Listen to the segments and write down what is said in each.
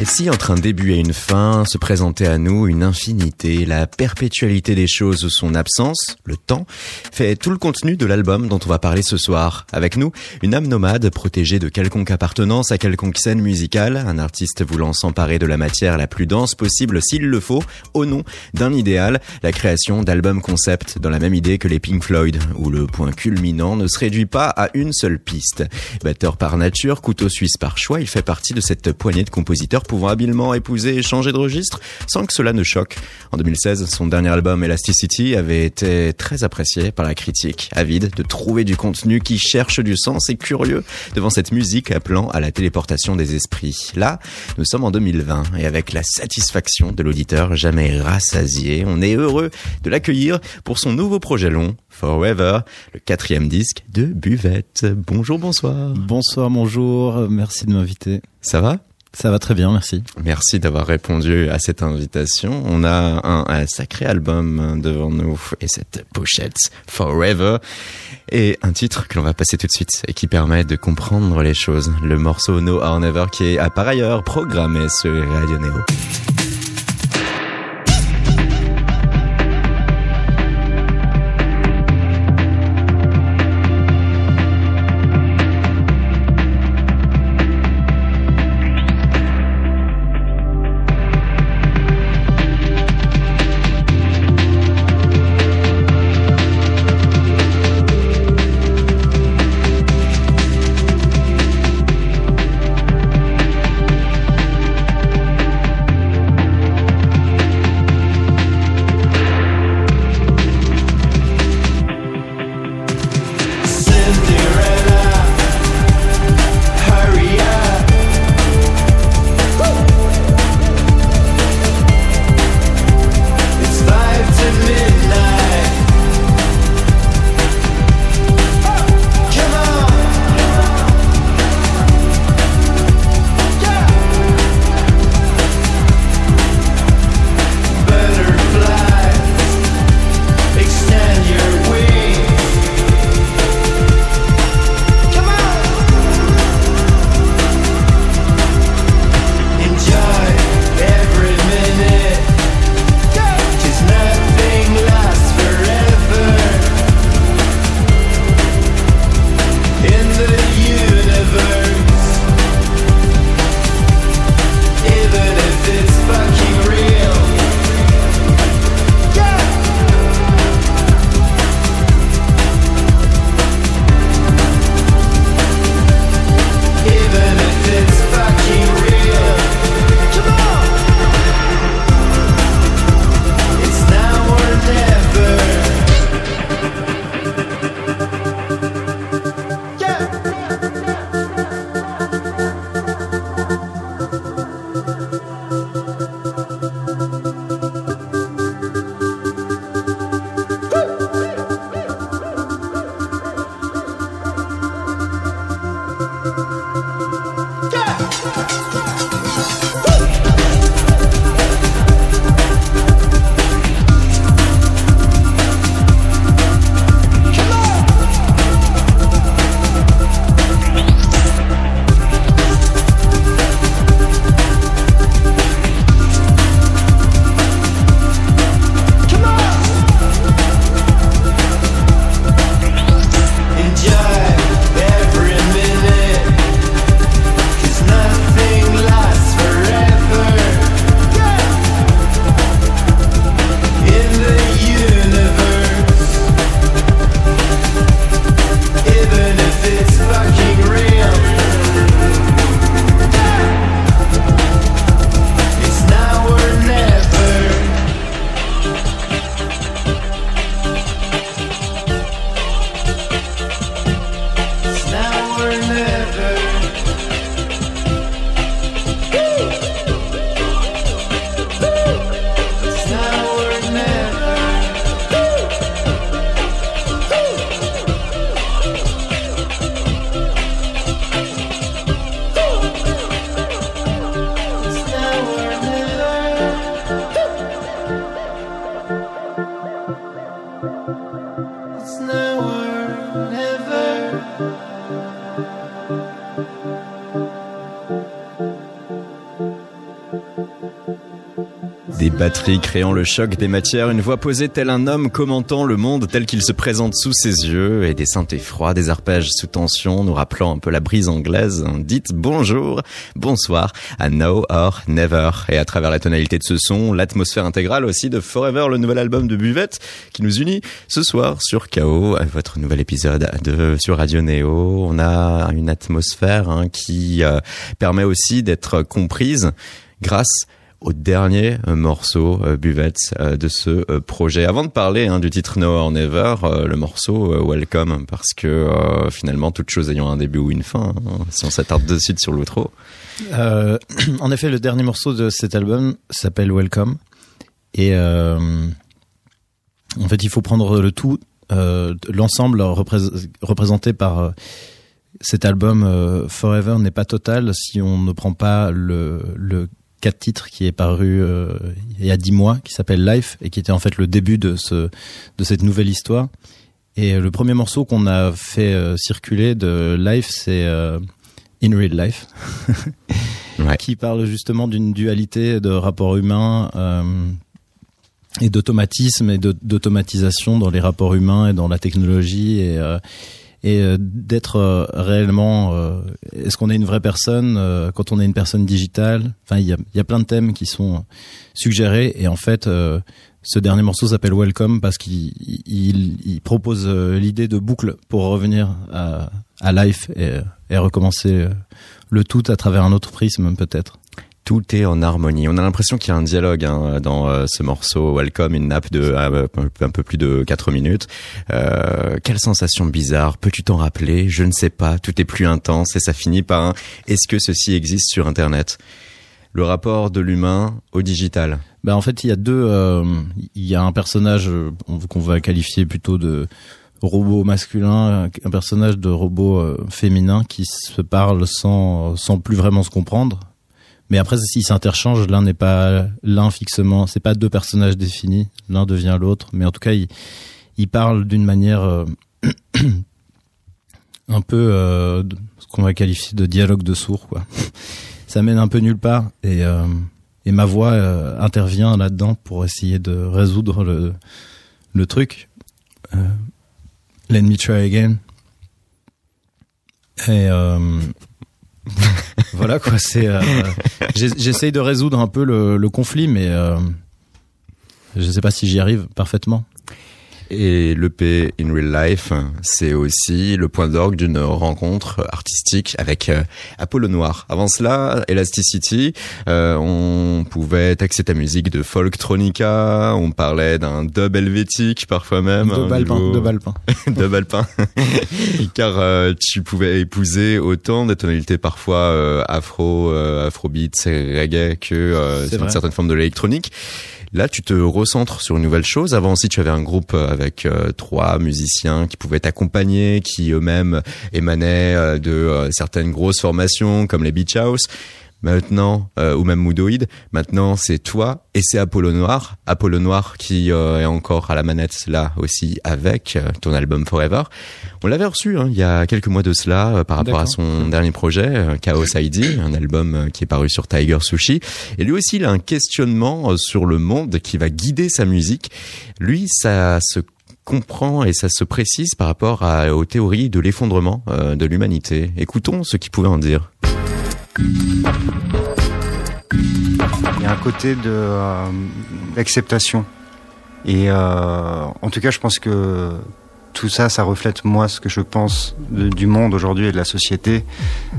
Et si entre un début et une fin se présentait à nous une infinité, la perpétualité des choses ou son absence, le temps, fait tout le contenu de l'album dont on va parler ce soir. Avec nous, une âme nomade protégée de quelconque appartenance à quelconque scène musicale, un artiste voulant s'emparer de la matière la plus dense possible s'il le faut, au nom d'un idéal, la création d'albums concept dans la même idée que les Pink Floyd, où le point culminant ne se réduit pas à une seule piste. Batteur par nature, couteau suisse par choix, il fait partie de cette poignée de compositeurs pouvant habilement épouser et changer de registre sans que cela ne choque. En 2016, son dernier album Elasticity avait été très apprécié par la critique, avide de trouver du contenu qui cherche du sens et curieux devant cette musique appelant à la téléportation des esprits. Là, nous sommes en 2020 et avec la satisfaction de l'auditeur jamais rassasié, on est heureux de l'accueillir pour son nouveau projet long, Forever, le quatrième disque de Buvette. Bonjour, bonsoir. Bonsoir, bonjour, merci de m'inviter. Ça va? Ça va très bien, merci. Merci d'avoir répondu à cette invitation. On a un, sacré album devant nous et cette pochette Forever et un titre que l'on va passer tout de suite et qui permet de comprendre les choses. Le morceau No Or Never qui est à par ailleurs programmé sur Radio Neo. Créant le choc des matières, une voix posée tel un homme commentant le monde tel qu'il se présente sous ses yeux, et des synthés froids, des arpèges sous tension, nous rappelant un peu la brise anglaise. Dites bonjour, bonsoir à Now or Never. Et à travers la tonalité de ce son, l'atmosphère intégrale aussi de Forever, le nouvel album de Buvette, qui nous unit ce soir sur KO, votre nouvel épisode de sur Radio Neo. On a une atmosphère hein, qui euh, permet aussi d'être comprise grâce au dernier euh, morceau euh, Buvette euh, de ce projet. Avant de parler hein, du titre No or Never, le morceau Welcome, parce que finalement, toute chose ayant un début ou une fin, hein, si on s'attarde de suite sur l'outro. Euh, en effet, le dernier morceau de cet album s'appelle Welcome. Et euh, en fait, il faut prendre le tout, euh, l'ensemble représenté par cet album Forever n'est pas total si on ne prend pas le quatre titres qui est paru euh, il y a dix mois, qui s'appelle Life et qui était en fait le début de ce de cette nouvelle histoire. Et le premier morceau qu'on a fait euh, circuler de Life, c'est euh, In Real Life, ouais. qui parle justement d'une dualité de rapports humains et d'automatisme et d'automatisation dans les rapports humains et dans la technologie et et euh, d'être euh, réellement euh, est-ce qu'on est une vraie personne quand on est une personne digitale? Enfin il y a, y a plein de thèmes qui sont suggérés et en fait ce dernier morceau s'appelle Welcome parce qu'il il, il propose l'idée de boucle pour revenir à, à life et, et recommencer le tout à travers un autre prisme peut-être tout est en harmonie. On a l'impression qu'il y a un dialogue hein, dans euh, ce morceau Welcome, une nappe de un peu plus de 4 minutes. Euh, quelle sensation bizarre, peux-tu t'en rappeler? Je ne sais pas, tout est plus intense et ça finit par un est-ce que ceci existe sur Internet? Le rapport de l'humain au digital. Ben en fait, il y a deux. Euh, il y a un personnage qu'on va qualifier plutôt de robot masculin, un personnage de robot féminin qui se parle sans sans plus vraiment se comprendre mais après, s'ils s'interchangent, l'un n'est pas l'un fixement. C'est pas deux personnages définis. L'un devient l'autre. Mais en tout cas, ils, ils parlent d'une manière euh, un peu euh, ce qu'on va qualifier de dialogue de sourds. Quoi. Ça mène un peu nulle part. Et, euh, et ma voix euh, intervient là-dedans pour essayer de résoudre le, le truc. Euh, Let me try again. Et voilà quoi, c'est. Euh, J'essaye de résoudre un peu le, conflit, mais euh, je ne sais pas si j'y arrive parfaitement. Et l'EP In Real Life, c'est aussi le point d'orgue d'une rencontre artistique avec euh, Apollo Noir. Avant cela, Elasticity, euh, on pouvait taxer ta musique de folktronica, on parlait d'un dub helvétique parfois même. De balpin, de balpin. de balpin. Car euh, tu pouvais épouser autant des tonalités parfois afro, afrobeat, reggae que certaines formes de l'électronique. Là, tu te recentres sur une nouvelle chose. Avant aussi, tu avais un groupe euh, avec euh, trois musiciens qui pouvaient t'accompagner, qui eux-mêmes émanaient euh, de certaines grosses formations comme les Beach House. Maintenant, euh, ou même Moodoid, maintenant c'est toi et c'est Apollo Noir. Apollo Noir qui euh, est encore à la manette là aussi avec euh, ton album Forever. On l'avait reçu hein, il y a quelques mois de cela par rapport à son dernier projet, Chaos ID, un album qui est paru sur Tiger Sushi. Et lui aussi, il a un questionnement sur le monde qui va guider sa musique. Lui, ça se comprend et ça se précise par rapport à, aux théories de l'effondrement de l'humanité. Écoutons ce qu'il pouvait en dire. Il y a un côté de euh, d'acceptation. Et euh, en tout cas, je pense que tout ça, ça reflète moi ce que je pense du monde aujourd'hui et de la société.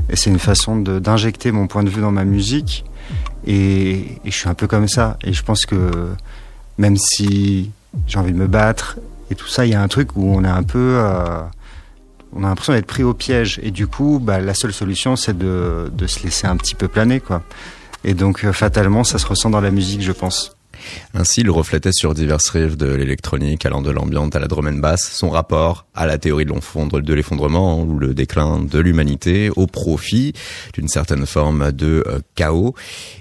Et c'est une façon d'injecter mon point de vue dans ma musique. Et, et, je suis un peu comme ça. Et je pense que même si j'ai envie de me battre et tout ça, il y a un truc où on est un peu... Euh, on a l'impression d'être pris au piège. Et du coup, bah, la seule solution, c'est de, de, se laisser un petit peu planer, quoi. Et donc, euh, fatalement, ça se ressent dans la musique, je pense. Ainsi, il reflétait sur diverses rives de l'électronique, allant de l'ambiante à la drum and son rapport à la théorie de l'effondrement ou le déclin de l'humanité au profit d'une certaine forme de euh, chaos.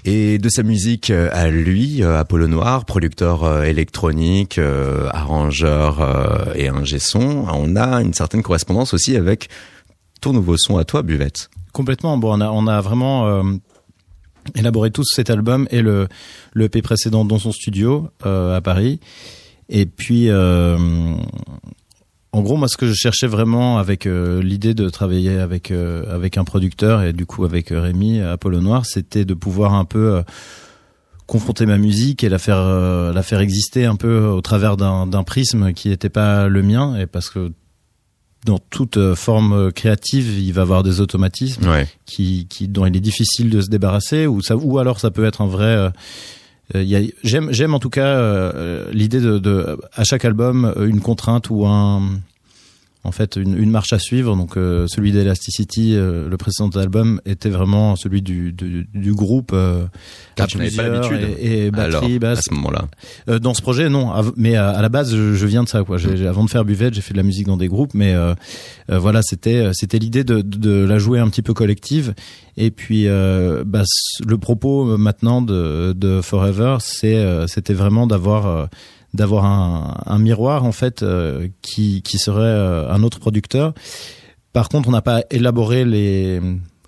Et de sa musique euh, à lui, euh, Apollo Noir, producteur électronique, arrangeur et ingé son, on a une certaine correspondance aussi avec ton nouveau son à toi, Buvette. Complètement. Bon, on a, on a vraiment élaboré tous cet album et le le EP précédent dans son studio euh, à Paris. Et puis euh, en gros, moi, ce que je cherchais vraiment avec euh, l'idée de travailler avec avec un producteur et du coup avec Rémi Apollo Noir, c'était de pouvoir un peu confronter ma musique et la faire la faire exister un peu au travers d'un prisme qui n'était pas le mien et parce que dans toute euh, forme euh, créative, il va avoir des automatismes qui, qui, dont il est difficile de se débarrasser, ou ça, ou alors ça peut être un vrai. Euh, j'aime, j'aime en tout cas l'idée de, de, à chaque album une contrainte ou un en fait une, une, marche à suivre. Donc euh, celui d'Elasticity, euh, le précédent album, était vraiment celui du, du, du groupe. Euh, ah, tu n'avais pas l'habitude et, et batterie, basse. À ce moment-là. Euh, dans ce projet, non. Mais à, la base, je, je, viens de ça. Quoi. J'ai, avant de faire Buvette, j'ai fait de la musique dans des groupes, mais voilà, c'était c'était l'idée de, de la jouer un petit peu collective. Et puis bah, le propos maintenant de, de Forever, c'est c'était vraiment d'avoir d'avoir un, miroir en fait euh, qui, qui serait euh, un autre producteur. Par contre, on n'a pas élaboré les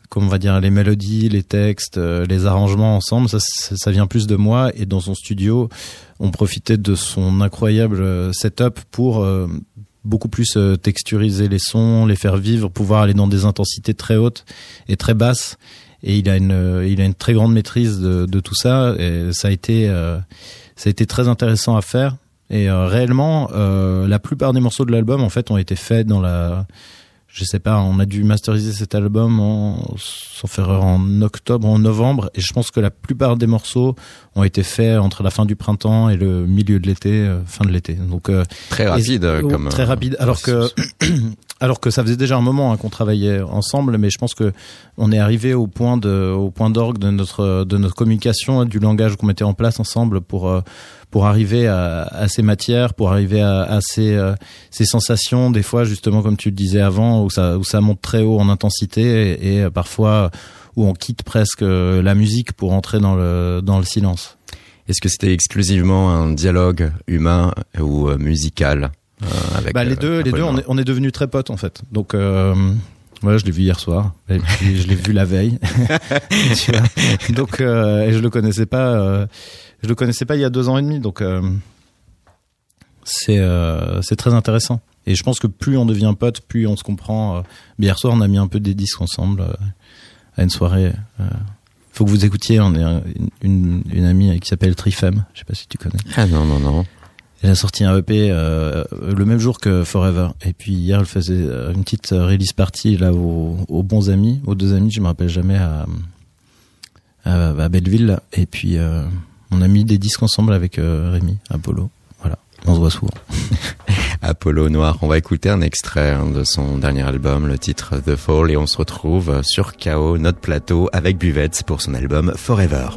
comment on va dire les mélodies, les textes, euh, les arrangements ensemble. Ça, ça, vient plus de moi et dans son studio, on profitait de son incroyable setup pour beaucoup plus texturiser les sons, les faire vivre, pouvoir aller dans des intensités très hautes et très basses. Et il a une, il a une très grande maîtrise de, de tout ça. Et ça a été ça a été très intéressant à faire. Et euh, réellement, euh, la plupart des morceaux de l'album, en fait, ont été faits dans la, je sais pas, on a dû masteriser cet album en, sans faire erreur, en octobre, en novembre, et je pense que la plupart des morceaux ont été faits entre la fin du printemps et le milieu de l'été, euh, fin de l'été. Donc très rapide, comme très rapide. Alors que alors que ça faisait déjà un moment hein, qu'on travaillait ensemble, mais je pense que on est arrivé au point de, au point d'orgue de notre de notre communication, du langage qu'on mettait en place ensemble pour pour arriver à, à, ces matières, pour arriver à, à ces, euh, ces sensations, des fois justement comme tu le disais avant, où ça, où ça monte très haut en intensité et, et parfois où on quitte presque la musique pour entrer dans le, dans le silence. Est-ce que c'était exclusivement un dialogue humain ou euh, musical euh, avec bah, Les deux, les deux on, est, on est devenus très potes en fait. Donc euh, voilà, je l'ai vu hier soir et puis je l'ai vu la veille. Donc euh, et je le connaissais pas je le connaissais pas il y a deux ans et demi, donc euh, c'est euh, c'est très intéressant. Et je pense que plus on devient pote, plus on se comprend. Euh, hier soir, on a mis un peu des disques ensemble à une soirée. faut que vous écoutiez. On est une, une amie qui s'appelle Trifem. Je sais pas si tu connais. Ah non non non. Elle a sorti un EP le même jour que Forever. Et puis hier, elle faisait une petite release party là aux, bons amis, aux deux amis, je me rappelle jamais à, Belleville. Et puis on a mis des disques ensemble avec euh, Rémi, Apollo. Voilà, on se voit souvent. Apollo Noir, on va écouter un extrait hein, de son dernier album, le titre The Fall, et on se retrouve sur KO, notre plateau, avec Buvette pour son album Forever.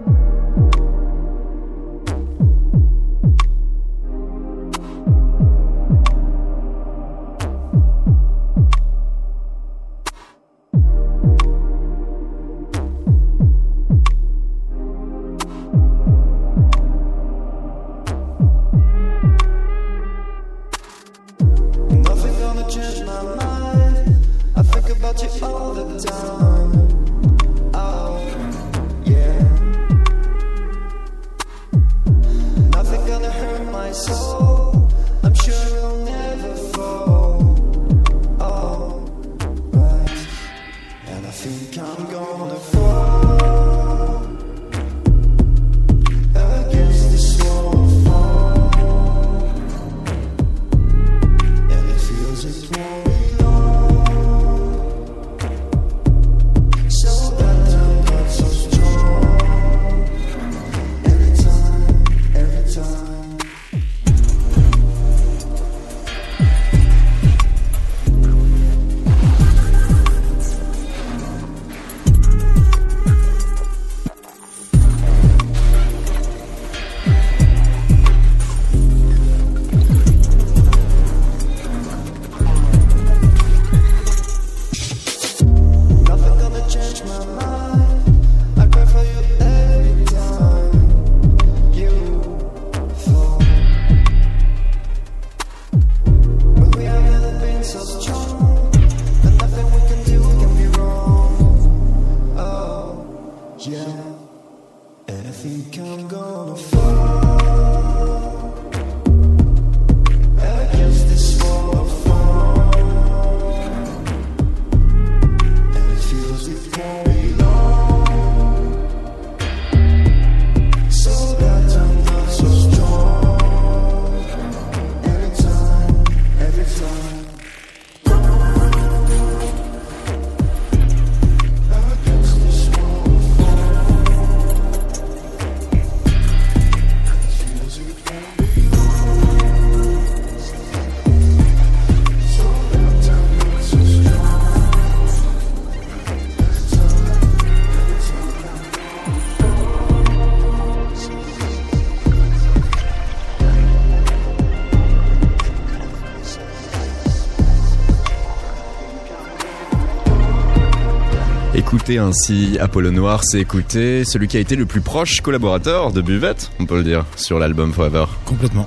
Ainsi Apollo Noir, c'est écouter celui qui a été le plus proche collaborateur de Buvette, on peut le dire, sur l'album Forever. Complètement.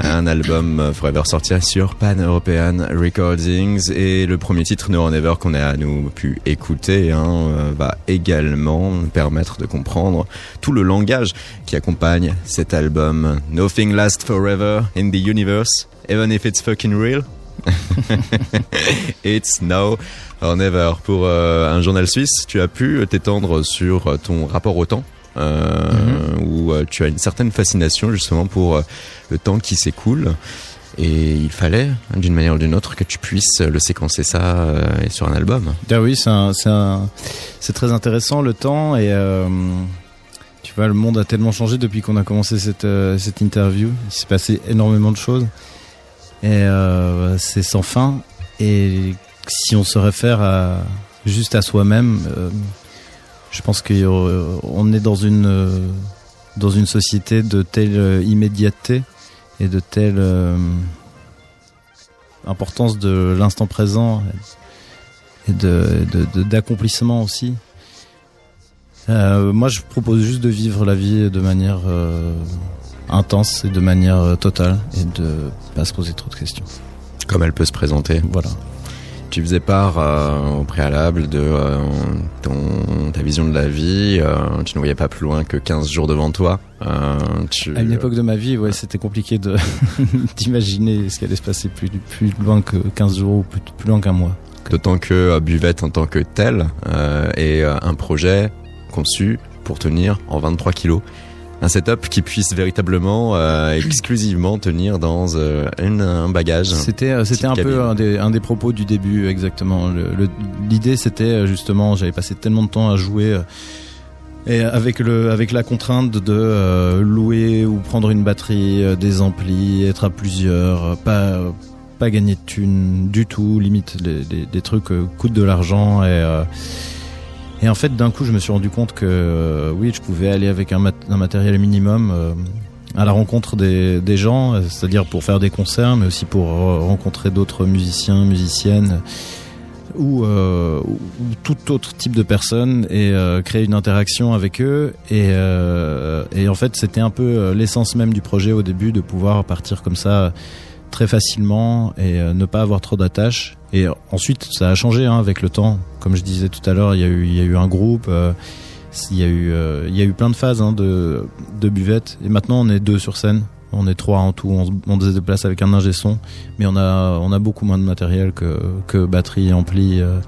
Un album Forever sorti sur Pan European Recordings et le premier titre No Never qu'on a nous pu écouter hein, va également permettre de comprendre tout le langage qui accompagne cet album. Nothing lasts forever in the universe, even if it's fucking real. It's now or never. Pour euh, un journal suisse, tu as pu t'étendre sur ton rapport au temps. Euh, mm-hmm. où euh, tu as une certaine fascination justement pour le temps qui s'écoule et il fallait d'une manière ou d'une autre que tu puisses le séquencer ça sur un album. Ah oui, c'est très intéressant le temps et tu vois le monde a tellement changé depuis qu'on a commencé cette, cette interview. Il s'est passé énormément de choses et c'est sans fin et si on se réfère juste à soi-même, euh, je pense qu'on est dans une, euh, dans une société de telle euh, immédiateté et de telle importance de l'instant présent et d'accomplissement aussi. moi, je propose juste de vivre la vie de manière intense et de manière totale et de pas se poser trop de questions. Comme elle peut se présenter. Voilà. Tu faisais part euh, au préalable de euh, ton, ta vision de la vie. Euh, tu ne voyais pas plus loin que 15 jours devant toi. Tu... À une époque de ma vie, ouais, c'était compliqué d'imaginer ce qui allait se passer plus, plus loin que 15 jours ou plus, plus loin qu'un mois. D'autant que Buvette en tant que tel est un projet conçu pour tenir en 23 kilos un setup qui puisse véritablement euh, exclusivement tenir dans euh, un bagage. C'était euh, c'était un peu un des, un des propos du début exactement. L'idée c'était justement j'avais passé tellement de temps à jouer et avec le avec la contrainte de louer ou prendre une batterie, des amplis, être à plusieurs, pas pas gagner de thunes du tout, limite des, des trucs coûtent de l'argent et et en fait, d'un coup, je me suis rendu compte que euh, oui, je pouvais aller avec un, matériel minimum euh, à la rencontre des, gens, c'est-à-dire pour faire des concerts, mais aussi pour rencontrer d'autres musiciens, musiciennes ou, euh, ou, tout autre type de personnes et créer une interaction avec eux. Et en fait, c'était un peu l'essence même du projet au début, de pouvoir partir comme ça très facilement et ne pas avoir trop d'attaches et ensuite, ça a changé hein, avec le temps. Comme je disais tout à l'heure, il y a eu, il y a eu un groupe, euh, il y a eu, euh, il y a eu plein de phases hein, de, de buvette. Et maintenant, on est deux sur scène. On est trois en tout. On, on se déplace avec un ingé son, mais on a, on a beaucoup moins de matériel que, que batterie, ampli, euh,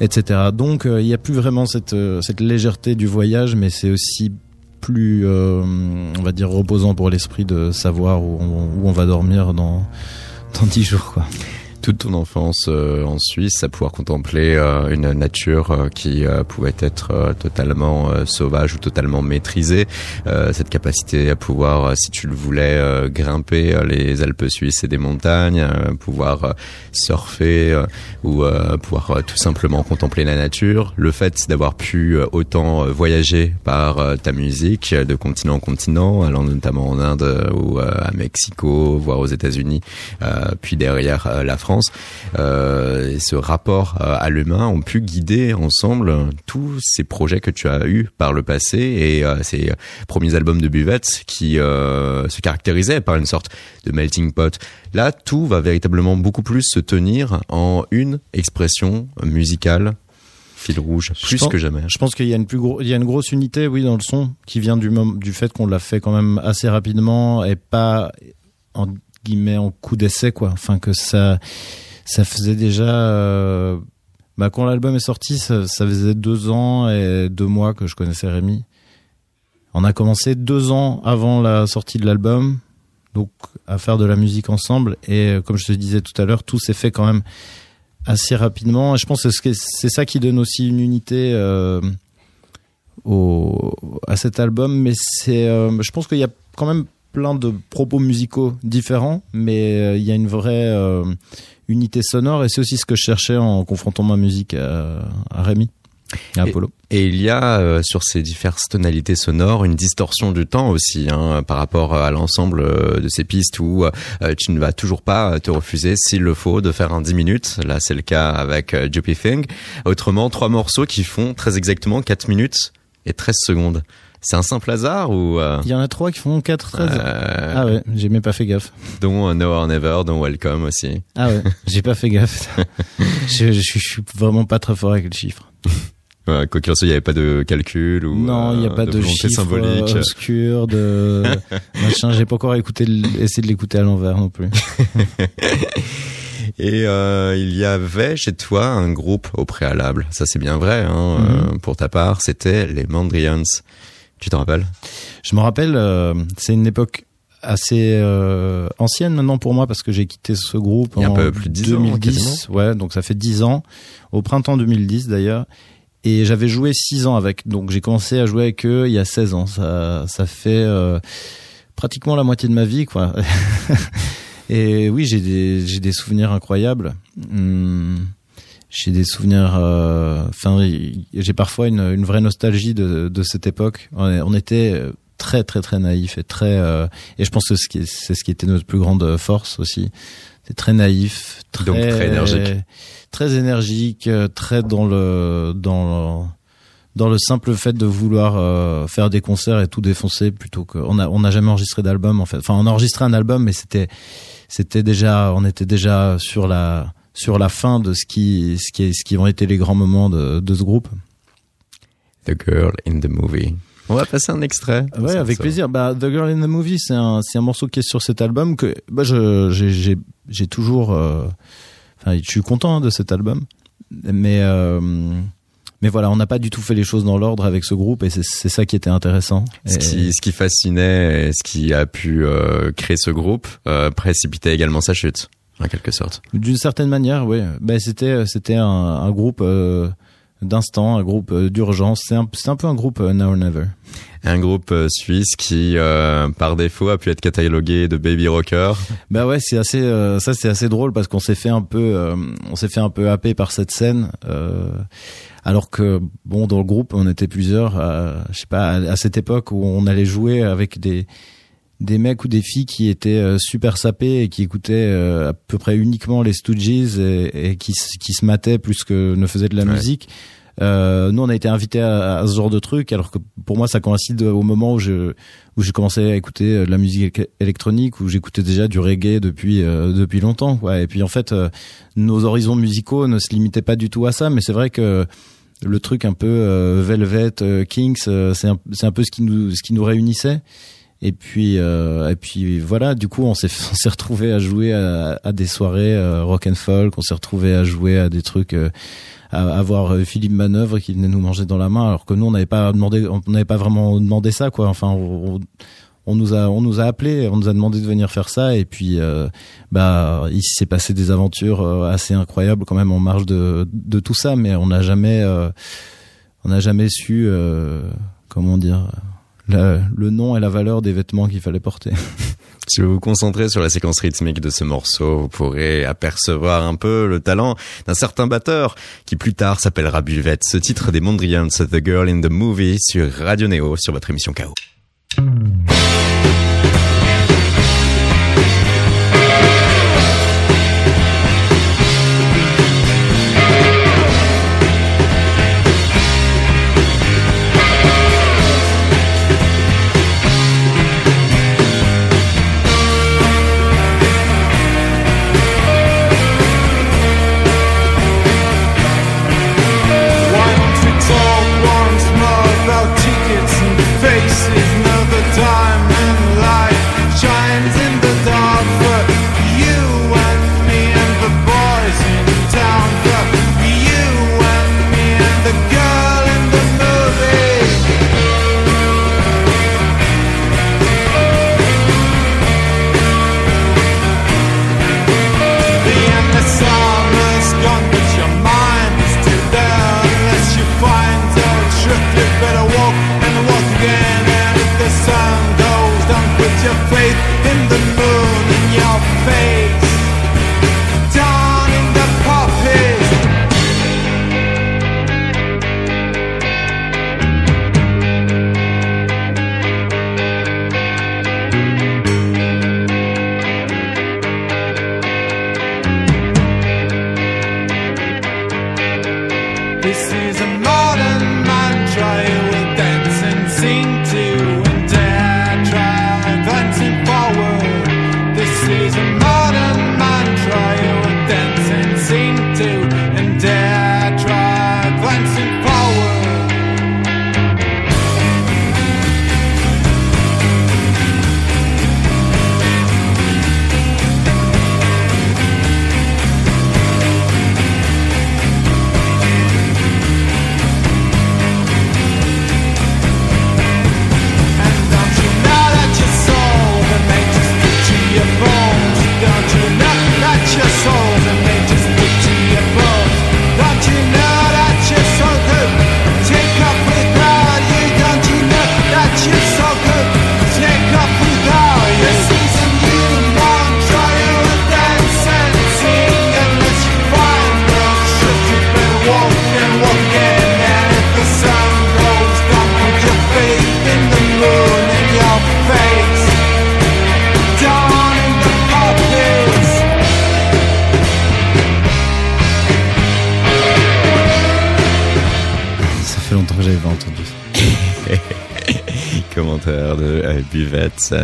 etc. Donc, il n'y a plus vraiment cette, cette légèreté du voyage, mais c'est aussi plus, on va dire, reposant pour l'esprit de savoir où on, va dormir dans dans dix jours, quoi toute ton enfance euh, en Suisse à pouvoir contempler euh, une nature euh, qui pouvait être totalement sauvage ou totalement maîtrisée. cette capacité à pouvoir, si tu le voulais, grimper les Alpes suisses et des montagnes, pouvoir surfer ou pouvoir tout simplement contempler la nature. Le fait d'avoir pu autant voyager par ta musique de continent en continent, allant notamment en Inde ou à Mexico, voire aux États-Unis, puis derrière la France euh, ce rapport euh, à l'humain ont pu guider ensemble tous ces projets que tu as eus par le passé et euh, ces premiers albums de Buvette qui se caractérisaient par une sorte de melting pot. Là, tout va véritablement beaucoup plus se tenir en une expression musicale fil rouge plus que jamais. Je pense qu'il y a une plus gros, il y a une grosse unité, oui, dans le son qui vient du du fait qu'on l'a fait quand même assez rapidement et pas en guillemets en coup d'essai quoi. Enfin que ça ça faisait déjà euh, bah quand l'album est sorti ça, faisait deux ans et deux mois que je connaissais Rémi. On a commencé deux ans avant la sortie de l'album donc à faire de la musique ensemble. Et euh, comme je te disais tout à l'heure tout s'est fait quand même assez rapidement. Et je pense que c'est ça qui donne aussi une unité euh, au, à cet album. Mais c'est je pense qu'il y a quand même plein de propos musicaux différents, mais euh, il y a une vraie euh, unité sonore et c'est aussi ce que je cherchais en confrontant ma musique à, Rémi. Et Apollo. Et il y a euh, sur ces diverses tonalités sonores une distorsion du temps aussi hein, par rapport à l'ensemble euh, de ces pistes où euh, tu ne vas toujours pas te refuser s'il le faut de faire un 10 minutes. Là c'est le cas avec Juppie Thing. Autrement trois morceaux qui font très exactement 4 minutes et 13 secondes. C'est un simple hasard ou euh, Il y en a trois qui font 4 13. euh, Ah ouais, j'ai même pas fait gaffe. dont euh, No or Never, dont Welcome aussi. Ah ouais, j'ai pas fait gaffe. je, je, je suis vraiment pas très fort avec les chiffres. Ouais, quoi qu'il en soit, il n'y avait pas de calcul ou non, il y a pas de, volonté chiffres symbolique. obscurs, de machin. J'ai pas encore écouté, essayé de l'écouter à l'envers non plus. Et euh, il y avait chez toi un groupe au préalable. Ça c'est bien vrai hein, Mhm. euh, pour ta part. C'était les Mandrians. Tu t'en rappelles Je me rappelle, euh, c'est une époque assez euh, ancienne maintenant pour moi parce que j'ai quitté ce groupe Il y a un peu plus de 10 ans, 2010. ouais, donc ça fait 10 ans, au printemps 2010 d'ailleurs. Et j'avais joué 6 ans avec, donc j'ai commencé à jouer avec eux il y a 16 ans. Ça, ça fait euh, pratiquement la moitié de ma vie, quoi. Et oui, j'ai des, j'ai des souvenirs incroyables. Hum, j'ai des souvenirs. euh, Enfin, j'ai parfois une, une vraie nostalgie de, de cette époque. On, on était euh, très très très naïf et très. euh, et je pense que c'est ce qui était notre plus grande force aussi. C'est très naïf, très, Donc très énergique. très énergique, très dans le dans le, dans le simple fait de vouloir euh, faire des concerts et tout défoncer plutôt que on a on n'a jamais enregistré d'album en fait. Enfin, on a enregistré un album, mais c'était c'était déjà on était déjà sur la sur la fin de ce qui ce qui ce qui ont été les grands moments de, de ce groupe. The Girl in the Movie. On va passer un extrait. Ouais, Ça, avec ça. plaisir. Bah, The Girl in the Movie, c'est un, c'est un morceau qui est sur cet album que, bah, je, j'ai, j'ai, j'ai toujours, euh, enfin, je suis content hein, de cet album, mais, euh, mais voilà, on n'a pas du tout fait les choses dans l'ordre avec ce groupe et c'est, c'est ça qui était intéressant. Ce Et- qui, ce qui fascinait et ce qui a pu euh, créer ce groupe euh, précipitait également sa chute, en quelque sorte. D'une certaine manière, oui. Ben c'était c'était un, un groupe euh, d'instant, un groupe euh, d'urgence. C'est un, c'est un peu un groupe euh, now or never. Un groupe euh, suisse qui, euh, par défaut, a pu être catalogué de baby rocker. Bah ouais, c'est assez euh, ça c'est assez drôle parce qu'on s'est fait un peu euh, on s'est fait un peu happer par cette scène. euh, alors que bon dans le groupe on était plusieurs, euh, je sais pas à, à cette époque où on allait jouer avec des des mecs ou des filles qui étaient euh, super sapés et qui écoutaient euh, à peu près uniquement les Stooges et, et qui, qui se mataient plus que ne faisaient de la Ouais. musique. Euh, nous, on a été invités à, à ce genre de truc, alors que pour moi, ça coïncide au moment où je où j'ai commencé à écouter euh, de la musique éle- électronique, où j'écoutais déjà du reggae depuis euh, depuis longtemps. Ouais. Et puis en fait, euh, nos horizons musicaux ne se limitaient pas du tout à ça, mais c'est vrai que le truc un peu euh, Velvet, Kings, euh, c'est un, c'est un peu ce qui nous ce qui nous réunissait. Et puis euh, et puis voilà, du coup, on s'est on s'est retrouvé à jouer à, à des soirées euh, rock and folk, on s'est retrouvé à jouer à des trucs euh, à avoir euh, Philippe Manœuvre qui venait nous manger dans la main alors que nous on n'avait pas demandé on n'avait pas vraiment demandé ça quoi. Enfin on, on- on nous a on nous a appelé on nous a demandé de venir faire ça. Et puis euh, bah il s'est passé des aventures euh, assez incroyables quand même en marge de de tout ça. Mais on n'a jamais euh, on n'a jamais su euh, comment dire la- le nom et la valeur des vêtements qu'il fallait porter Si vous vous concentrez sur la séquence rythmique de ce morceau, vous pourrez apercevoir un peu le talent d'un certain batteur qui plus tard s'appellera Buvette. Ce titre des Mondrians, The Girl in the Movie sur Radio Neo, sur votre émission KO. This is a modern man trying.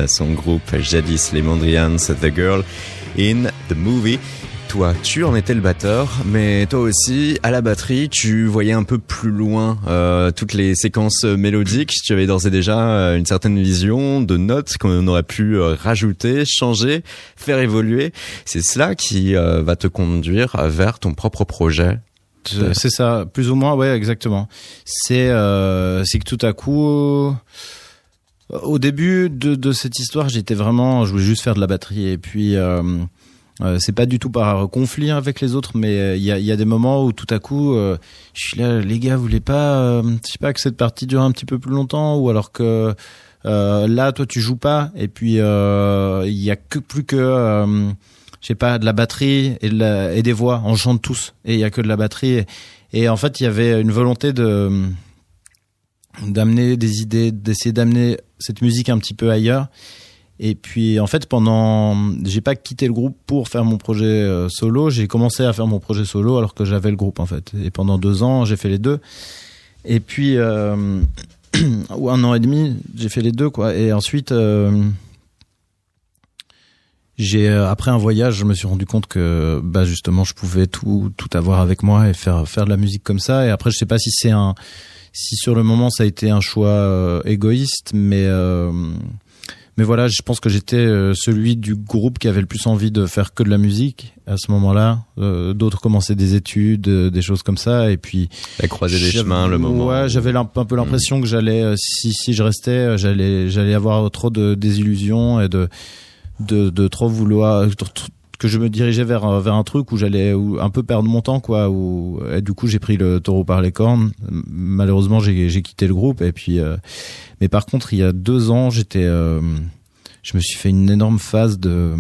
Son groupe jadis les Mondrians, The Girl in the Movie. Toi, tu en étais le batteur, mais toi aussi, à la batterie, tu voyais un peu plus loin euh, toutes les séquences mélodiques. Tu avais d'ores et déjà euh, une certaine vision de notes qu'on aurait pu euh, rajouter, changer, faire évoluer. C'est cela qui va te conduire vers ton propre projet. C'est ça, plus ou moins, ouais, exactement. C'est que tout à coup au début de, de cette histoire, j'étais vraiment, je voulais juste faire de la batterie et puis euh, euh, c'est pas du tout par conflit avec les autres, mais euh, il y a, des moments où tout à coup, je suis là, les gars, vous voulez pas, je sais pas que cette partie dure un petit peu plus longtemps ou alors que là, toi, tu joues pas et puis il y a que plus que je sais pas de la batterie et des voix, on chante tous et il y a que de la batterie et, et en fait, il y avait une volonté de d'amener des idées, d'essayer d'amener cette musique un petit peu ailleurs. Et puis en fait pendant, j'ai pas quitté le groupe pour faire mon projet euh, solo. J'ai commencé à faire mon projet solo alors que j'avais le groupe en fait. Et pendant deux ans j'ai fait les deux. Et puis euh, ou un an et demi j'ai fait les deux quoi. Et ensuite euh, j'ai après un voyage je me suis rendu compte que bah justement je pouvais tout tout avoir avec moi et faire faire de la musique comme ça. Et après je sais pas si c'est un si sur le moment ça a été un choix euh, égoïste, mais euh, mais voilà, je pense que j'étais euh, celui du groupe qui avait le plus envie de faire que de la musique à ce moment-là. D'autres commençaient des études, des choses comme ça, et puis la croisée des chemins, le moment. Ouais, j'avais un, peu hmm. l'impression que j'allais, si si je restais, j'allais j'allais avoir trop de désillusions et de de, de trop vouloir que je me dirigeais vers vers un truc où j'allais un peu perdre mon temps quoi où et du coup j'ai pris le taureau par les cornes. Malheureusement j'ai j'ai quitté le groupe et puis euh, mais par contre il y a deux ans j'étais euh, je me suis fait une énorme phase de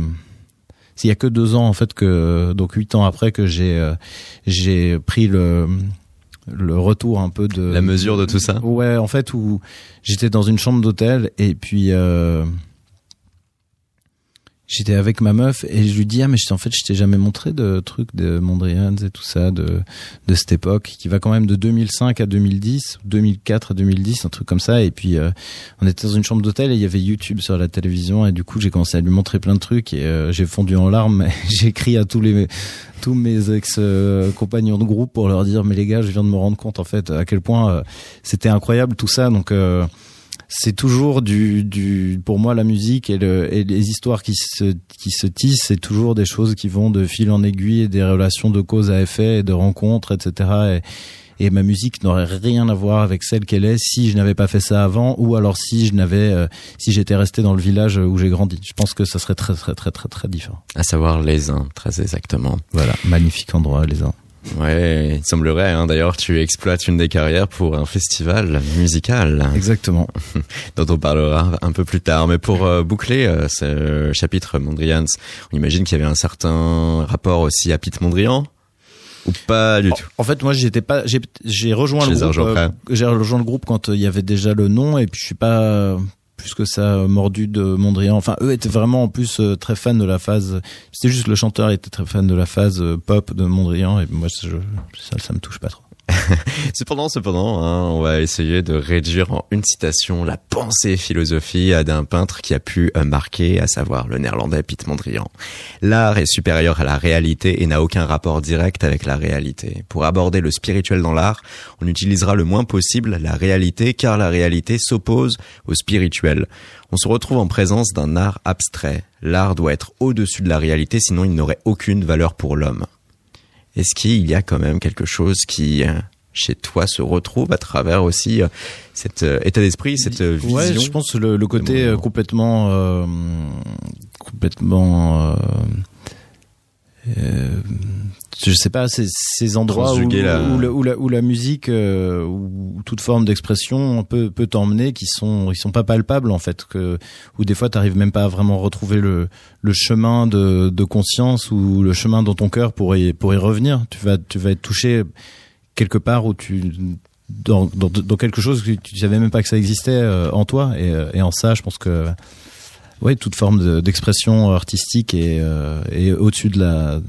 il y a que deux ans en fait que donc huit ans après que j'ai euh, j'ai pris le le retour un peu de la mesure de tout ça. Ouais en fait où j'étais dans une chambre d'hôtel et puis j'étais avec ma meuf et je lui dis ah mais en fait je t'ai jamais montré de trucs de Mondrian et tout ça de de cette époque qui va quand même de 2005 à 2010 2004 à 2010 un truc comme ça. Et puis euh, on était dans une chambre d'hôtel et il y avait YouTube sur la télévision. Et du coup j'ai commencé à lui montrer plein de trucs et euh, j'ai fondu en larmes j'ai écrit à tous les tous mes ex compagnons de groupe pour leur dire mais les gars je viens de me rendre compte en fait à quel point euh, c'était incroyable tout ça. Donc c'est toujours du, du, pour moi, la musique et, le, et les histoires qui se, qui se tissent, c'est toujours des choses qui vont de fil en aiguille et des relations de cause à effet et de rencontres, etc. Et, et ma musique n'aurait rien à voir avec celle qu'elle est si je n'avais pas fait ça avant ou alors si je n'avais euh, si j'étais resté dans le village où j'ai grandi. Je pense que ça serait très très très très très différent. À savoir les uns, très exactement. Voilà, magnifique endroit les uns. Ouais, il semblerait. Hein, D'ailleurs, tu exploites une des carrières pour un festival musical. Exactement. dont on parlera un peu plus tard. Mais pour euh, boucler euh, ce chapitre Mondrians, on imagine qu'il y avait un certain rapport aussi à Pete Mondrian? Ou pas du tout? En fait, moi, j'étais pas, j'ai rejoint le groupe. Euh, j'ai rejoint le groupe quand il y avait déjà le nom, et puis je suis pas plus que ça mordu de Mondrian. Enfin, eux étaient vraiment en plus euh, très fans de la phase. C'était juste le chanteur était très fan de la phase euh, pop de Mondrian et moi ça, ça me touche pas trop. cependant, cependant, hein, on va essayer de réduire en une citation la pensée philosophie d'un peintre qui a pu euh, marquer, à savoir le néerlandais Piet Mondrian. L'art est supérieur à la réalité et n'a aucun rapport direct avec la réalité. Pour aborder le spirituel dans l'art, on utilisera le moins possible la réalité car la réalité s'oppose au spirituel. On se retrouve en présence d'un art abstrait. L'art doit être au-dessus de la réalité sinon il n'aurait aucune valeur pour l'homme. Est-ce qu'il y a quand même quelque chose qui euh, chez toi se retrouve à travers aussi euh, cet euh, état d'esprit, cette vision Ouais, je pense le, le côté complètement euh, complètement euh, je sais pas ces, ces endroits où, la... où, la, où, la, où la musique euh, ou toute forme d'expression peut peut t'emmener qui sont ils sont pas palpables en fait que où des fois t'arrives même pas à vraiment retrouver le le chemin de de conscience ou le chemin dans ton cœur pour y pour y revenir. Tu vas tu vas être touché quelque part où tu dans, dans, dans quelque chose que tu savais même pas que ça existait euh, en toi. Et, et en ça je pense que ouais, toute forme d'expression artistique et, euh, et au-dessus de la,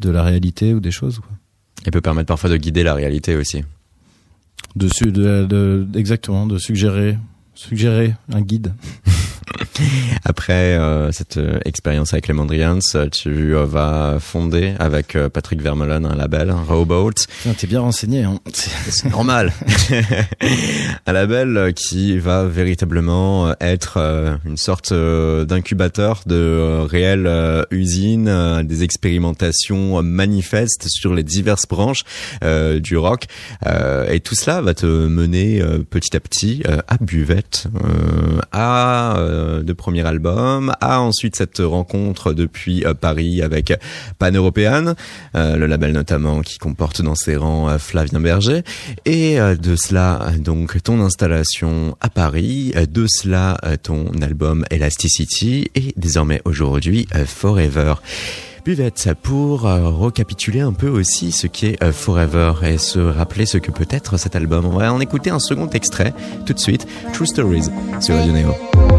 de la réalité ou des choses. Quoi. Et peut permettre parfois de guider la réalité aussi. De, de, de, exactement, de suggérer, suggérer un guide. Après euh, cette euh, expérience avec les Mondrians, tu euh, vas fonder avec euh, Patrick Vermeulen un label, un Rowboat. T'es bien renseigné, hein c'est normal. un label qui va véritablement être une sorte d'incubateur de réelles usines, des expérimentations manifestes sur les diverses branches du rock. et tout cela va te mener petit à petit à Buvette, à de premier album, a ensuite cette rencontre depuis euh, Paris avec Pan Européen, euh, le label notamment qui comporte dans ses rangs euh, Flavien Berger, et de cela donc ton installation à Paris, de cela ton album Elasticity et désormais aujourd'hui Forever. Buvette pour recapituler un peu aussi ce qui est Forever et se rappeler ce que peut être cet album. On va en écouter un second extrait tout de suite, True Stories sur Radio Neo.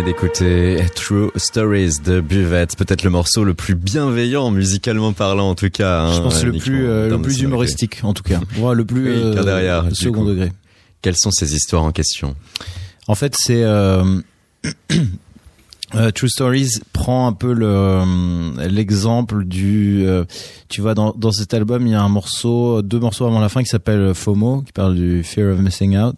D'écouter True Stories de Buvette, peut-être le morceau le plus bienveillant musicalement parlant en tout cas. Hein, je pense le plus euh, le plus humoristique en tout cas. Ouais, le plus euh, derrière, second degré. Quelles sont ces histoires en question En fait, c'est euh, True Stories prend un peu le l'exemple du tu vois dans dans cet album il y a un morceau deux morceaux avant la fin qui s'appelle FOMO qui parle du fear of missing out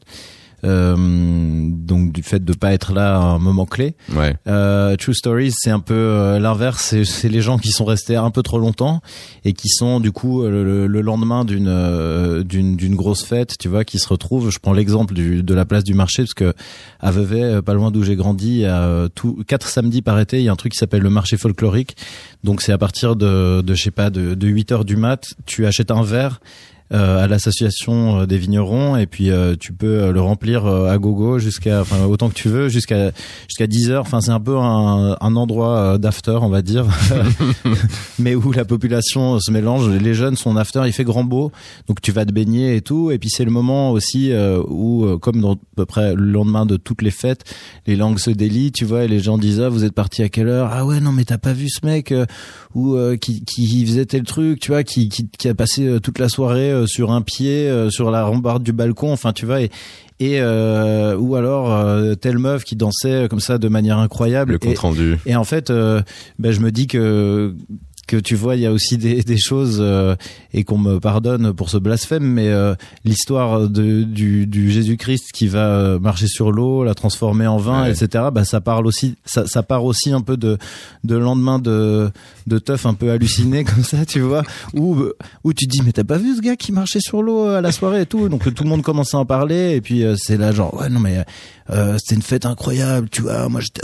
donc du fait de pas être là à un moment clé. Ouais. Euh, True Stories, c'est un peu euh, l'inverse. C'est les gens qui sont restés un peu trop longtemps et qui sont du coup le, lendemain d'une d'une d'une grosse fête, tu vois, qui se retrouvent. Je prends l'exemple de la place du marché parce que à Vevey, pas loin d'où j'ai grandi, à tout quatre samedis par été, il y a un truc qui s'appelle le marché folklorique. Donc c'est à partir de, de je sais pas de, de 8 heures du mat, tu achètes un verre euh, à l'association euh, des vignerons. Et puis euh, tu peux le remplir à gogo jusqu'à enfin autant que tu veux jusqu'à jusqu'à 10 heures. Enfin c'est un peu un, un endroit d'after on va dire. Mais où la population se mélange les jeunes sont after il fait grand beau. Donc tu vas te baigner et tout. Et puis c'est le moment aussi où comme dans à peu près le lendemain de toutes les fêtes les langues se délient tu vois et les gens disent ah vous êtes parti à quelle heure? Ah ouais non mais t'as pas vu ce mec ou qui qui faisait tel truc tu vois qui qui, qui a passé toute la soirée euh, sur un pied euh, sur la rambarde du balcon enfin tu vois et et euh, ou alors telle meuf qui dansait comme ça de manière incroyable. Le compte rendu. et, en fait ben je me dis que que tu vois, il y a aussi des, des choses euh, et qu'on me pardonne pour ce blasphème, mais euh, l'histoire du, du Jésus-Christ qui va euh, marcher sur l'eau, la transformer en vin, etc. Bah ça parle aussi, ça, ça part aussi un peu de de lendemain de de teuf un peu halluciné comme ça, tu vois, où où tu dis mais t'as pas vu ce gars qui marchait sur l'eau à la soirée et tout, donc tout le monde commence à en parler et puis c'est là genre ouais non mais c'était une fête incroyable, tu vois. Moi, j'étais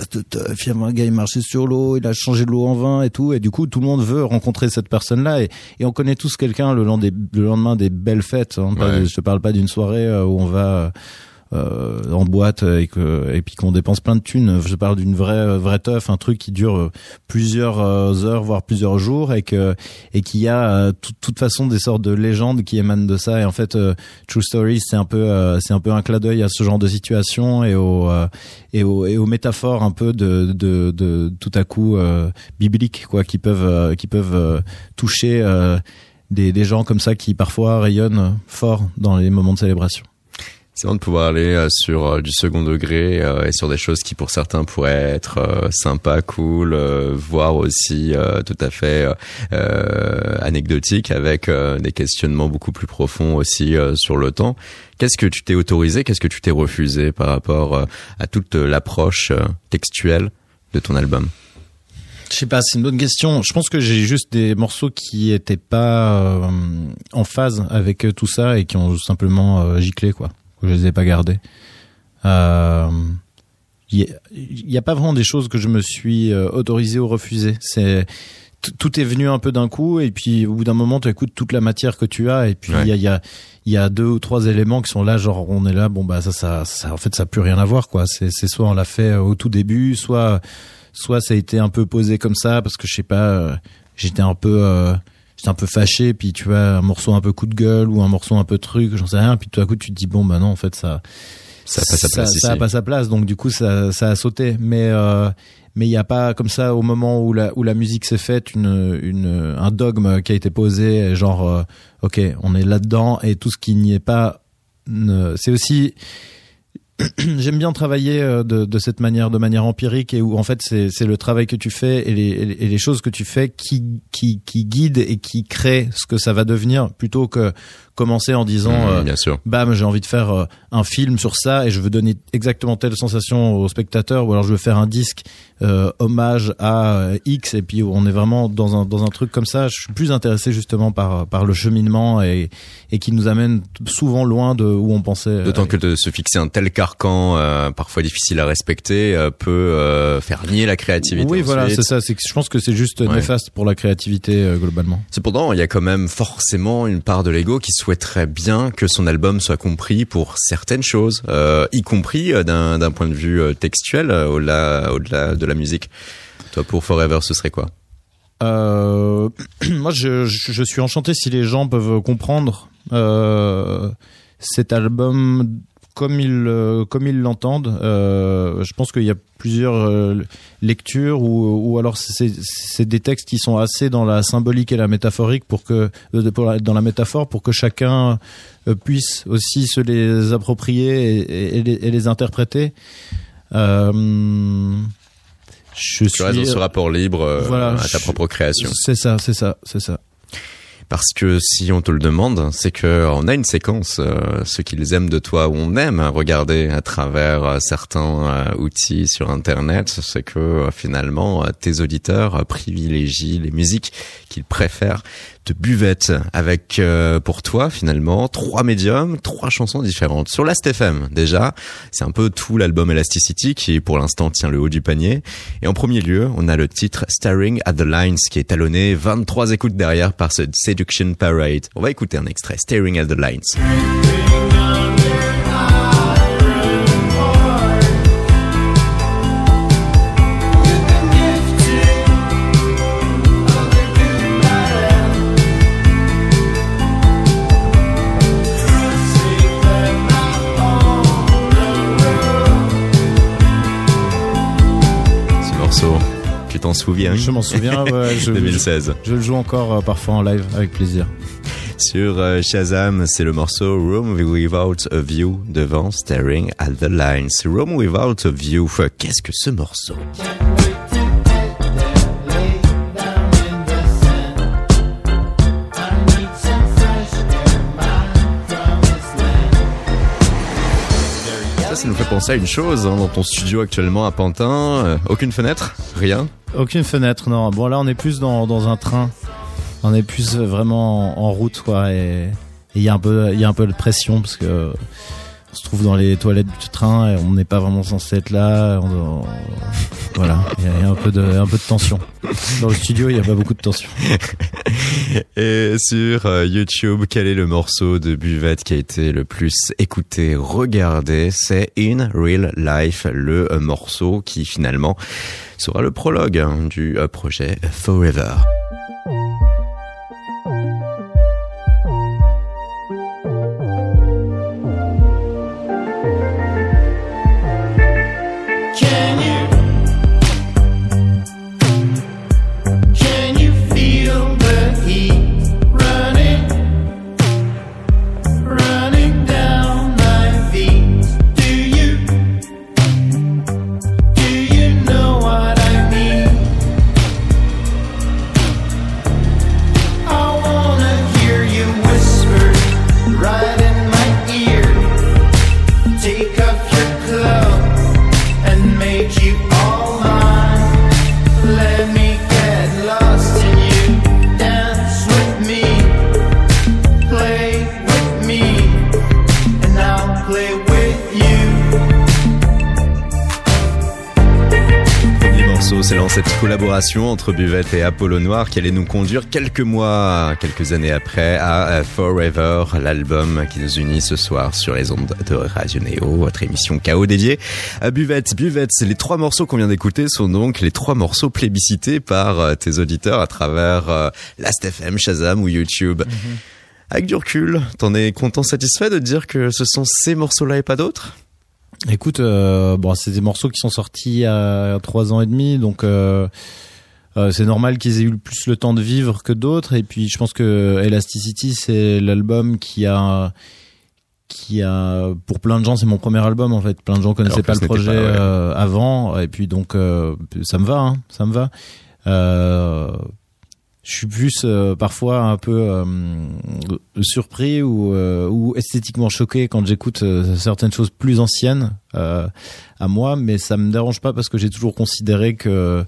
à un gars, il marchait sur l'eau, il a changé de l'eau en vin et tout. Et du coup, tout le monde veut rencontrer cette personne-là. Et, et on connaît tous quelqu'un le, le, lendemain des belles fêtes. Hein. je te parle pas d'une soirée euh, où on va euh, en boîte et que et puis qu'on dépense plein de thunes. Je parle d'une vraie vraie teuf, un truc qui dure euh, plusieurs euh, heures voire plusieurs jours et que et qui a toute toute façon des sortes de légendes qui émanent de ça. Et en fait, True Story, c'est un peu c'est un peu un clin d'œil à ce genre de situation et au et aux, et aux métaphores un peu de de, de tout à coup bibliques quoi qui peuvent qui peuvent toucher des, des gens comme ça qui parfois rayonnent fort dans les moments de célébration. Bon de pouvoir aller euh, sur euh, du second degré euh, et sur des choses qui pour certains pourraient être sympas, cool, voire aussi tout à fait anecdotiques avec des questionnements beaucoup plus profonds aussi sur le temps. Qu'est-ce que tu t'es autorisé, qu'est-ce que tu t'es refusé par rapport à toute l'approche textuelle de ton album? Je sais pas, c'est une bonne question. Je pense que j'ai juste des morceaux qui étaient pas en phase avec tout ça et qui ont simplement giclé quoi je les ai pas gardés. Euh, il n'y a, pas vraiment des choses que je me suis euh, autorisé ou refusé. C'est tout est venu un peu d'un coup et puis au bout d'un moment tu écoutes toute la matière que tu as et puis il y, a, y, a, y a deux ou trois éléments qui sont là genre on est là bon bah ça ça, ça en fait ça a plus rien à voir quoi c'est c'est soit on l'a fait au tout début soit soit ça a été un peu posé comme ça parce que je sais pas euh, j'étais un peu j'étais un peu fâché puis tu vois un morceau un peu coup de gueule ou un morceau un peu truc j'en sais rien puis tout à coup tu te dis bon bah non en fait ça ça a pas sa place ça, a pas sa place donc du coup ça ça a sauté. Mais euh, mais il n'y a pas comme ça au moment où la où la musique s'est faite une une un dogme qui a été posé genre euh, ok on est là dedans et tout ce qui n'y est pas c'est aussi j'aime bien travailler euh, de, cette manière, de manière empirique et où en fait c'est le travail que tu fais et les, et les choses que tu fais qui, qui, qui guident et qui créent ce que ça va devenir plutôt que commencer en disant mmh, euh, bien sûr. bam j'ai envie de faire euh, un film sur ça et je veux donner exactement telle sensation au spectateur ou alors je veux faire un disque euh, hommage à X et puis on est vraiment dans un dans un truc comme ça. Je suis plus intéressé justement par par le cheminement et et qui nous amène souvent loin de où on pensait d'autant que de se fixer un tel carcan parfois difficile à respecter peut faire nier la créativité oui voilà c'est ça. C'est je pense que c'est juste néfaste pour la créativité globalement. Cependant il y a quand même forcément une part de l'ego qui soit très bien que son album soit compris pour certaines choses, euh, y compris euh, d'un point de vue euh, textuel, au-delà au -delà de la musique. Toi, pour Forever, ce serait quoi? Moi, je, je, suis enchanté si les gens peuvent comprendre cet album comme ils euh, comme ils l'entendent. Euh, je pense qu'il y a plusieurs euh, lectures ou, ou alors c'est des textes qui sont assez dans la symbolique et la métaphorique pour que pour la- dans la métaphore pour que chacun puisse aussi se les approprier et, et les, et les interpréter. Euh, je Tu suis restes dans ce rapport libre Voilà, à ta je- propre création. c'est ça, c'est ça, c'est ça. Parce que si on te le demande, c'est que on a une séquence, euh, ce qu'ils aiment de toi, ou on aime regarder à travers euh, certains euh, outils sur Internet, c'est que finalement tes auditeurs privilégient les musiques qu'ils préfèrent de buvette, avec euh, pour toi finalement trois médiums, trois chansons différentes. Sur Last FM déjà, c'est un peu tout l'album Elasticity qui pour l'instant tient le haut du panier. Et en premier lieu, on a le titre Staring at the Lines qui est talonné 23 écoutes derrière par ce Seduction Parade. On va écouter un extrait, Staring at the Lines. T'en souviens Je m'en souviens. ouais, je, 2016. je le joue encore euh, parfois en live avec plaisir. Sur euh, Shazam, c'est le morceau Room Without a View devant Staring at the Lines. Room Without a View, qu'est-ce que ce morceau? Ça, nous fait penser à une chose, hein, dans ton studio actuellement à Pantin, euh, aucune fenêtre, rien. Aucune fenêtre, non. Bon là, on est plus dans, dans un train. On est plus vraiment en, route, quoi. Et il y y a un peu de pression parce que on se trouve dans les toilettes du train et on n'est pas vraiment censé être là. Voilà, il y, a- un peu de, un peu de tension. Dans le studio, il y a pas beaucoup de tension. Et sur euh, YouTube, quel est le morceau de Buvette qui a été le plus écouté, regardé? C'est In Real Life, le euh, morceau qui finalement sera le prologue hein, du euh, projet Forever. Entre Buvette et Apollo Noir qui allait nous conduire quelques mois, quelques années après à Forever, l'album qui nous unit ce soir sur les ondes de Radio Néo, votre émission KO dédiée à Buvette. Buvette, les trois morceaux qu'on vient d'écouter sont donc les trois morceaux plébiscités par euh, tes auditeurs à travers euh, Last.fm, Shazam ou YouTube. Avec du recul, t'en es content, satisfait de dire que ce sont ces morceaux-là et pas d'autres? Écoute, euh, bon, c'est des morceaux qui sont sortis a trois ans et demi, donc euh, euh, c'est normal qu'ils aient eu plus le temps de vivre que d'autres. Et puis, je pense que Elasticity, c'est l'album qui a qui a pour plein de gens c'est mon premier album en fait plein de gens connaissaient pas le projet pas, ouais. euh, avant et puis donc euh, ça me va hein, ça me va euh, je suis plus parfois un peu surpris ou, ou esthétiquement choqué quand j'écoute certaines choses plus anciennes à moi, mais ça me dérange pas parce que j'ai toujours considéré que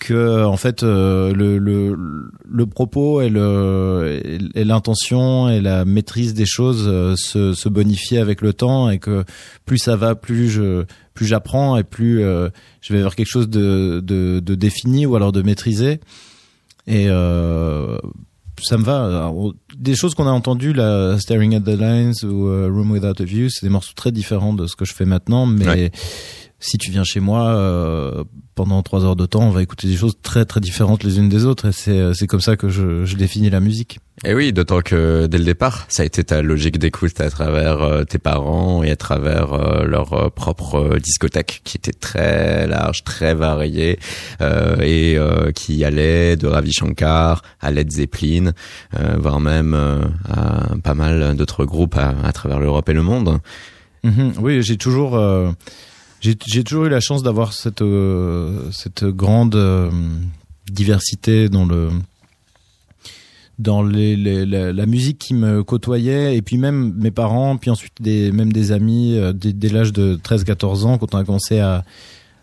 que en fait euh, le, le le propos et le et l'intention et la maîtrise des choses euh, se se avec le temps et que plus ça va plus je plus j'apprends et plus euh, je vais vers quelque chose de, de de défini ou alors de maîtrisé et euh, ça me va. Des choses qu'on a entendues, là, Staring at the Lines ou euh, Room Without a View, c'est des morceaux très différents de ce que je fais maintenant. Mais. Si tu viens chez moi euh, pendant trois heures de temps, on va écouter des choses très très différentes les unes des autres. Et c'est c'est comme ça que je, je définis la musique. Et oui, d'autant que dès le départ, ça a été ta logique d'écoute à travers euh, tes parents et à travers euh, leur euh, propre euh, discothèque qui était très large, très variée euh, et euh, qui allait de Ravi Shankar à Led Zeppelin, euh, voire même euh, à pas mal d'autres groupes à, à travers l'Europe et le monde. Mhm. Oui, j'ai toujours, euh, j'ai toujours eu la chance d'avoir cette euh, cette grande euh, diversité dans le dans les, les- la, musique qui me côtoyait. Et puis même mes parents puis ensuite des même des amis euh, dès, l'âge de 13 14 ans quand on a commencé à,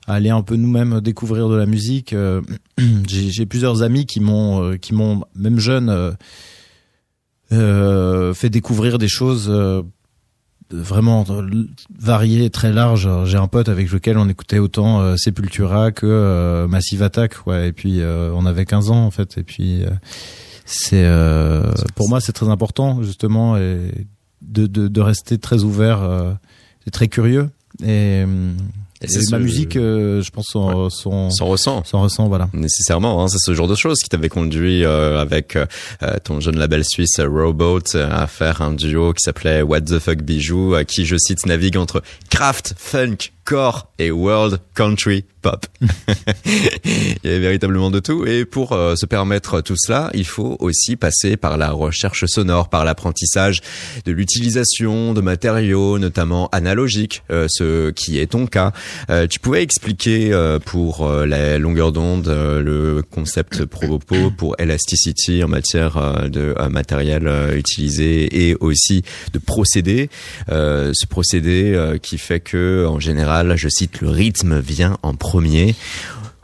aller un peu nous-mêmes découvrir de la musique euh, j'ai plusieurs amis qui m'ont qui m'ont même jeune fait découvrir des choses vraiment variées et très larges j'ai un pote avec lequel on écoutait autant euh, Sepultura que euh, Massive Attack ouais et puis euh, on avait 15 ans en fait et puis euh, c'est euh, pour moi c'est très important justement et de, de, de rester très ouvert euh, et très curieux. Et, euh, Et ma musique euh, je pense s'en S'en ressent. s'en ressent voilà Nécessairement, hein, c'est ce genre de choses qui t'avait conduit euh, avec euh, ton jeune label suisse euh, Rowboat euh, à faire un duo qui s'appelait What the Fuck Bijou, euh, qui, je cite, navigue entre craft, funk, core et world country pop. il y avait véritablement de tout. Et pour euh, se permettre tout cela, il faut aussi passer par la recherche sonore, par l'apprentissage de l'utilisation de matériaux, notamment analogiques, euh, ce qui est ton cas. Euh, tu pouvais expliquer pour la longueur d'onde le concept propos pour Elasticity en matière de matériel utilisé et aussi de procédé. Ce procédé qui fait que, en général, je cite, le rythme vient en premier.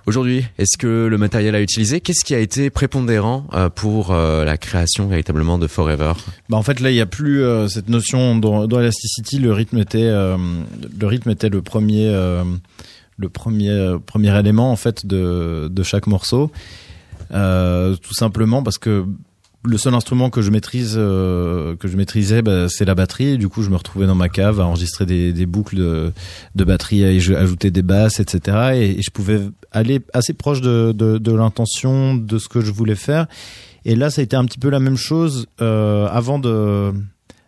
Aujourd'hui, est-ce que le matériel à utiliser, qu'est-ce qui a été prépondérant euh, pour euh, la création véritablement de Forever? Bah en fait là il y a plus euh, cette notion dans, dans Elasticity le rythme était le rythme était le premier le premier premier élément en fait de de chaque morceau. Tout simplement parce que le seul instrument que je maîtrise euh, que je maîtrisais bah, c'est la batterie. Du coup je me retrouvais dans ma cave à enregistrer des, boucles de, batterie je- ajouter des basses etc et, et je pouvais aller assez proche de, de, de l'intention de ce que je voulais faire. Et là ça a été un petit peu la même chose euh, avant de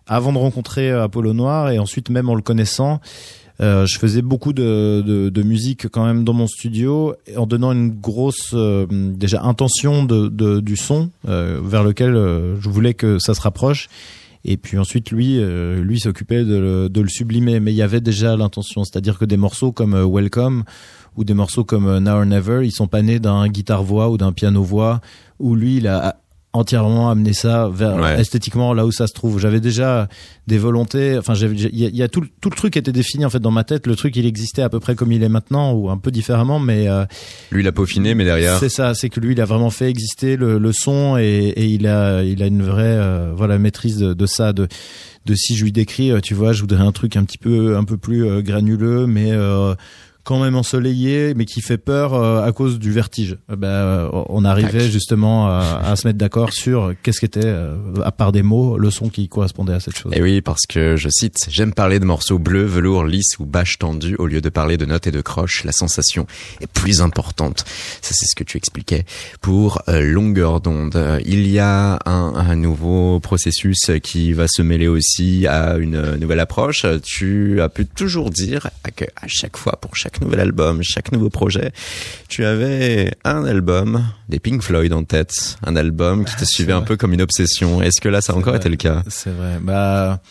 avant de rencontrer Apollo Noir et ensuite même en le connaissant euh, je faisais beaucoup de, de, de musique quand même dans mon studio en donnant une grosse euh, déjà intention de, de, du son euh, vers lequel euh, je voulais que ça se rapproche. Et puis ensuite lui euh, lui s'occupait de, le- sublimer. Mais il y avait déjà l'intention. C'est-à-dire que des morceaux comme Welcome ou des morceaux comme Now or Never ils sont pas nés d'un guitare voix ou d'un piano voix où lui il a entièrement amené ça vers Ouais. esthétiquement là où ça se trouve j'avais déjà des volontés enfin j'avais il y a, il y a tout le- tout le truc était défini en fait dans ma tête le truc il existait à peu près comme il est maintenant ou un peu différemment mais euh, Lui, il a peaufiné, mais derrière, c'est ça, c'est que lui, il a vraiment fait exister le, le son et, et il a, il a une vraie, euh, voilà, maîtrise de, de ça. De, de si je lui décris, euh, tu vois, je voudrais un truc un petit peu, un peu plus euh, granuleux, mais euh, quand même ensoleillé, mais qui fait peur euh, à cause du vertige. Euh, ben, euh, on arrivait Tac. justement à, à se mettre d'accord sur qu'est-ce qu'était, euh, à part des mots, le son qui correspondait à cette chose. Et oui, parce que je cite, j'aime parler de morceaux bleus, velours, lisses ou bâches tendues au lieu de parler de notes et de croches. La sensation est plus importante. Ça, c'est ce que tu expliquais pour euh, longueur d'onde. Il y a un, un nouveau processus qui va se mêler aussi à une nouvelle approche. Tu as pu toujours dire que à chaque fois, pour chaque nouvel album, chaque nouveau projet, tu avais un album des Pink Floyd en tête, un album qui te suivait un peu comme une obsession. Est-ce que là, ça a encore vrai. été le cas? C'est vrai. Bah,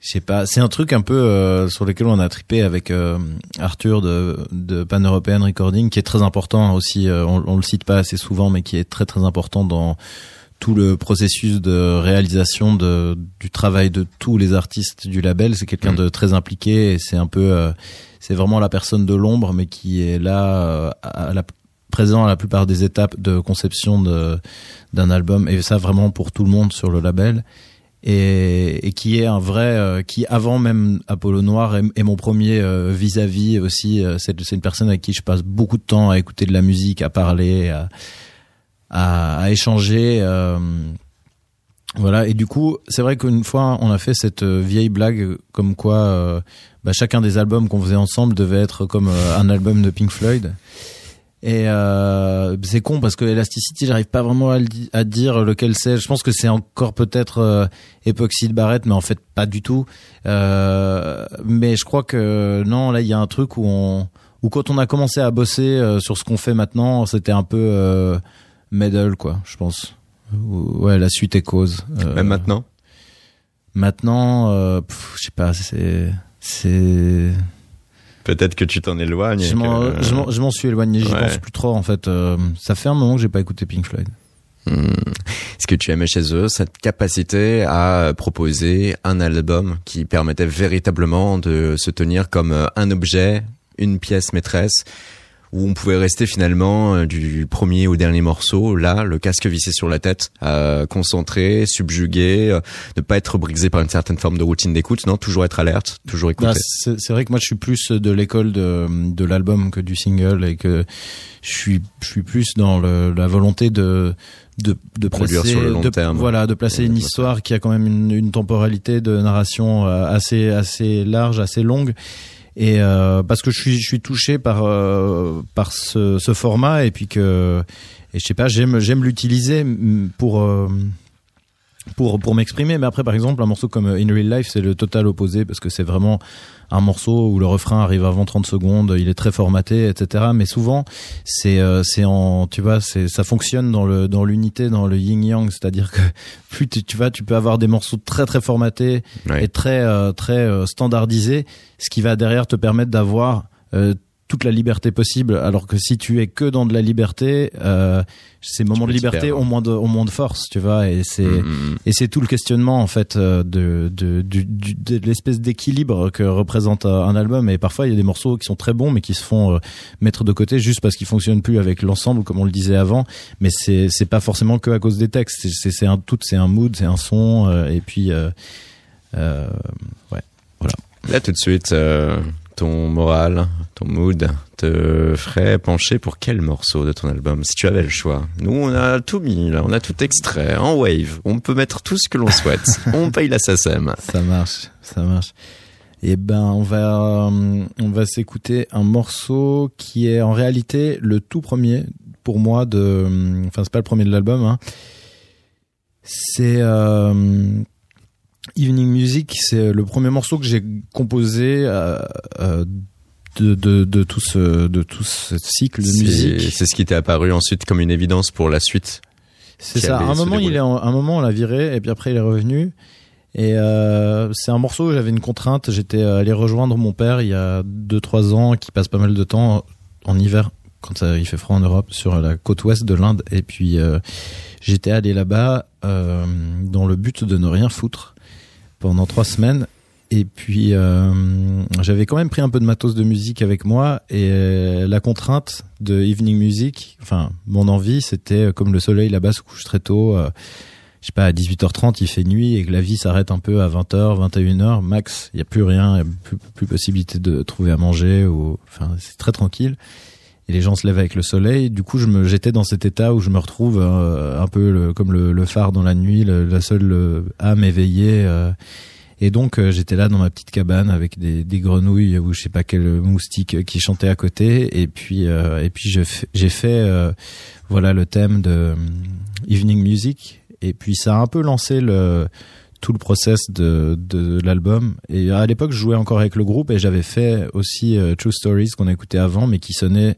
je sais pas. C'est un truc un peu euh, sur lequel on a tripé avec euh, Arthur de, de Pan European Recording, qui est très important aussi. euh, on, on le cite pas assez souvent, mais qui est très très important dans tout le processus de réalisation de, du travail de tous les artistes du label. C'est quelqu'un Mm. de très impliqué et c'est un peu, euh, c'est vraiment la personne de l'ombre, mais qui est là euh, à la, présent à la plupart des étapes de conception d'un album et ça vraiment pour tout le monde sur le label et, et qui est un vrai euh, qui avant même Apollo Noir est, mon premier euh, vis-à-vis aussi c'est une personne avec qui je passe beaucoup de temps à écouter de la musique à parler à à, à échanger voilà et du coup c'est vrai qu'une fois on a fait cette euh, vieille blague comme quoi euh, bah, chacun des albums qu'on faisait ensemble devait être comme euh, un album de Pink Floyd Et euh, c'est con parce que Elasticity, j'arrive pas vraiment à, dire lequel c'est. Je pense que c'est encore peut-être euh, Epoxy de Barrett, mais en fait pas du tout. Euh, mais je crois que non, là il y a un truc où on, où quand on a commencé à bosser euh, sur ce qu'on fait maintenant, c'était un peu euh, middle quoi, je pense. Ou- Ouais, la suite est cause. Euh, Même maintenant? Maintenant, euh, je sais pas, c'est c'est Peut-être que tu t'en éloignes. je m'en que- je m'en- je m'en suis éloigné, j'y Ouais. pense plus trop en fait. Euh, ça fait un moment que j'ai pas écouté Pink Floyd. Hmm. Ce que tu aimais chez eux, cette capacité à proposer un album qui permettait véritablement de se tenir comme un objet, une pièce maîtresse, où on pouvait rester finalement euh, du premier au dernier morceau, là, le casque vissé sur la tête, euh, concentré, subjugué, euh, ne pas être brisé par une certaine forme de routine d'écoute, non, toujours être alerte, toujours écouter. Bah, c'est c'est vrai que moi je suis plus de l'école de, de l'album que du single et que je suis je suis plus dans le, la volonté de de, de Produire placer sur le long de- terme. voilà de placer Ouais, une histoire qui a quand même une, une temporalité de narration assez assez large assez longue et euh, parce que je suis touché par euh, par ce, ce format et puis que et je sais pas j'aime j'aime l'utiliser pour euh, pour pour m'exprimer mais après par exemple un morceau comme In Real Life c'est le total opposé parce que c'est vraiment un morceau où le refrain arrive avant 30 secondes il est très formaté etc mais souvent c'est euh, c'est en tu vois c'est ça fonctionne dans le dans l'unité dans le yin yang c'est-à-dire que plus tu, tu vas tu peux avoir des morceaux très très formatés Ouais. et très euh, très euh, standardisés ce qui va derrière te permettre d'avoir euh, toute la liberté possible alors que si tu es que dans de la liberté euh, ces moments de liberté ont moins de ont moins de force tu vois et c'est Mm, mm, mm. et c'est tout le questionnement en fait euh, de de, du- du- de l'espèce d'équilibre que représente un album. Et parfois il y a des morceaux qui sont très bons mais qui se font euh, mettre de côté juste parce qu'ils fonctionnent plus avec l'ensemble comme on le disait avant. Mais c'est c'est pas forcément que à cause des textes. C'est- C'est un tout, c'est un mood, c'est un son euh, et puis euh, euh, ouais. Là, tout de suite, euh, ton moral, ton mood te ferait pencher pour quel morceau de ton album, si tu avais le choix? Nous, on a tout mis, là, on a tout extrait, en wave. On peut mettre tout ce que l'on souhaite. on paye la SACEM. Ça marche, ça marche. Et ben on va euh, on va s'écouter un morceau qui est en réalité le tout premier pour moi de euh, enfin c'est pas le premier de l'album hein. C'est euh, Evening Music, c'est le premier morceau que j'ai composé euh, euh, de, de, de tout ce de tout ce cycle de musique. C'est ce qui t'est apparu ensuite comme une évidence pour la suite. C'est ça. À un moment, il est en- un moment, on l'a viré, et puis après, il est revenu. Et euh, c'est un morceau où j'avais une contrainte. J'étais allé rejoindre mon père il y a 2-3 ans, qui passe pas mal de temps en hiver, quand ça, il fait froid en Europe, sur la côte ouest de l'Inde. Et puis, euh, j'étais allé là-bas euh, dans le but de ne rien foutre pendant trois semaines. Et puis, euh, j'avais quand même pris un peu de matos de musique avec moi. Et euh, la contrainte de Evening Music, enfin, mon envie, c'était euh, comme le soleil là-bas se couche très tôt. euh, je sais pas, à 18h30, il fait nuit et que la vie s'arrête un peu à 20h, 21h, max. Il y a plus rien, y a plus, plus possibilité de trouver à manger ou, enfin, c'est très tranquille. Et les gens se lèvent avec le soleil. Du coup, je me, j'étais dans cet état où je me retrouve euh, un peu le- comme le, le phare dans la nuit, le- la seule euh, âme éveillée. euh. et donc, euh, j'étais là dans ma petite cabane avec des, des grenouilles ou je sais pas quel moustique qui chantait à côté. Et puis, euh, et puis, j'ai fait, euh, voilà, le thème de euh, Evening Music. Et puis, ça a un peu lancé le tout le process de, de l'album. Et à l'époque, je jouais encore avec le groupe et j'avais fait aussi euh, True Stories qu'on a écouté avant, mais qui sonnait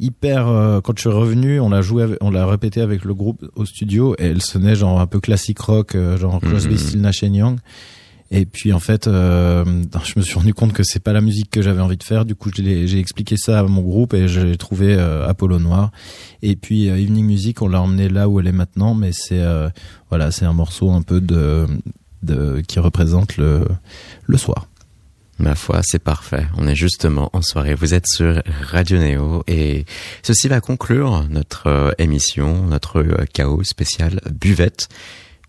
hyper. euh, quand je suis revenu, on l'a joué, avec- on l'a répété avec le groupe au studio et elle sonnait genre un peu classique rock, euh, genre Crosby, Mhm. Stills, Nash Young. Et puis en fait, euh, je me suis rendu compte que c'est pas la musique que j'avais envie de faire. Du coup, j'ai expliqué ça à mon groupe et j'ai trouvé Apollo Noir. Et puis Evening Music, on l'a emmené là où elle est maintenant, mais c'est voilà, c'est un morceau un peu de, de qui représente le le soir. Ma foi, c'est parfait. On est justement en soirée. Vous êtes sur Radio Néo et ceci va conclure notre euh, émission, notre euh, chaos spécial buvette.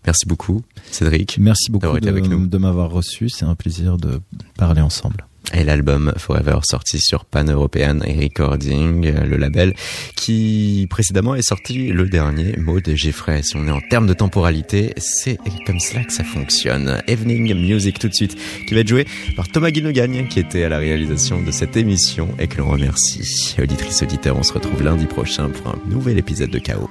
Merci beaucoup, Cédric. Merci beaucoup D'avoir été de, avec nous. de m'avoir reçu. C'est un plaisir de parler ensemble. Et l'album Forever sorti sur Pan European Recording, euh, le label qui précédemment est sorti le dernier mot de Jeffrey. Si on est en termes de temporalité, c'est comme cela que ça fonctionne. Evening Music tout de suite, qui va être joué par Thomas Guinogagne, qui était à la réalisation de cette émission et que l'on remercie. Auditrice, auditeur, on se retrouve lundi prochain pour un nouvel épisode de Chaos.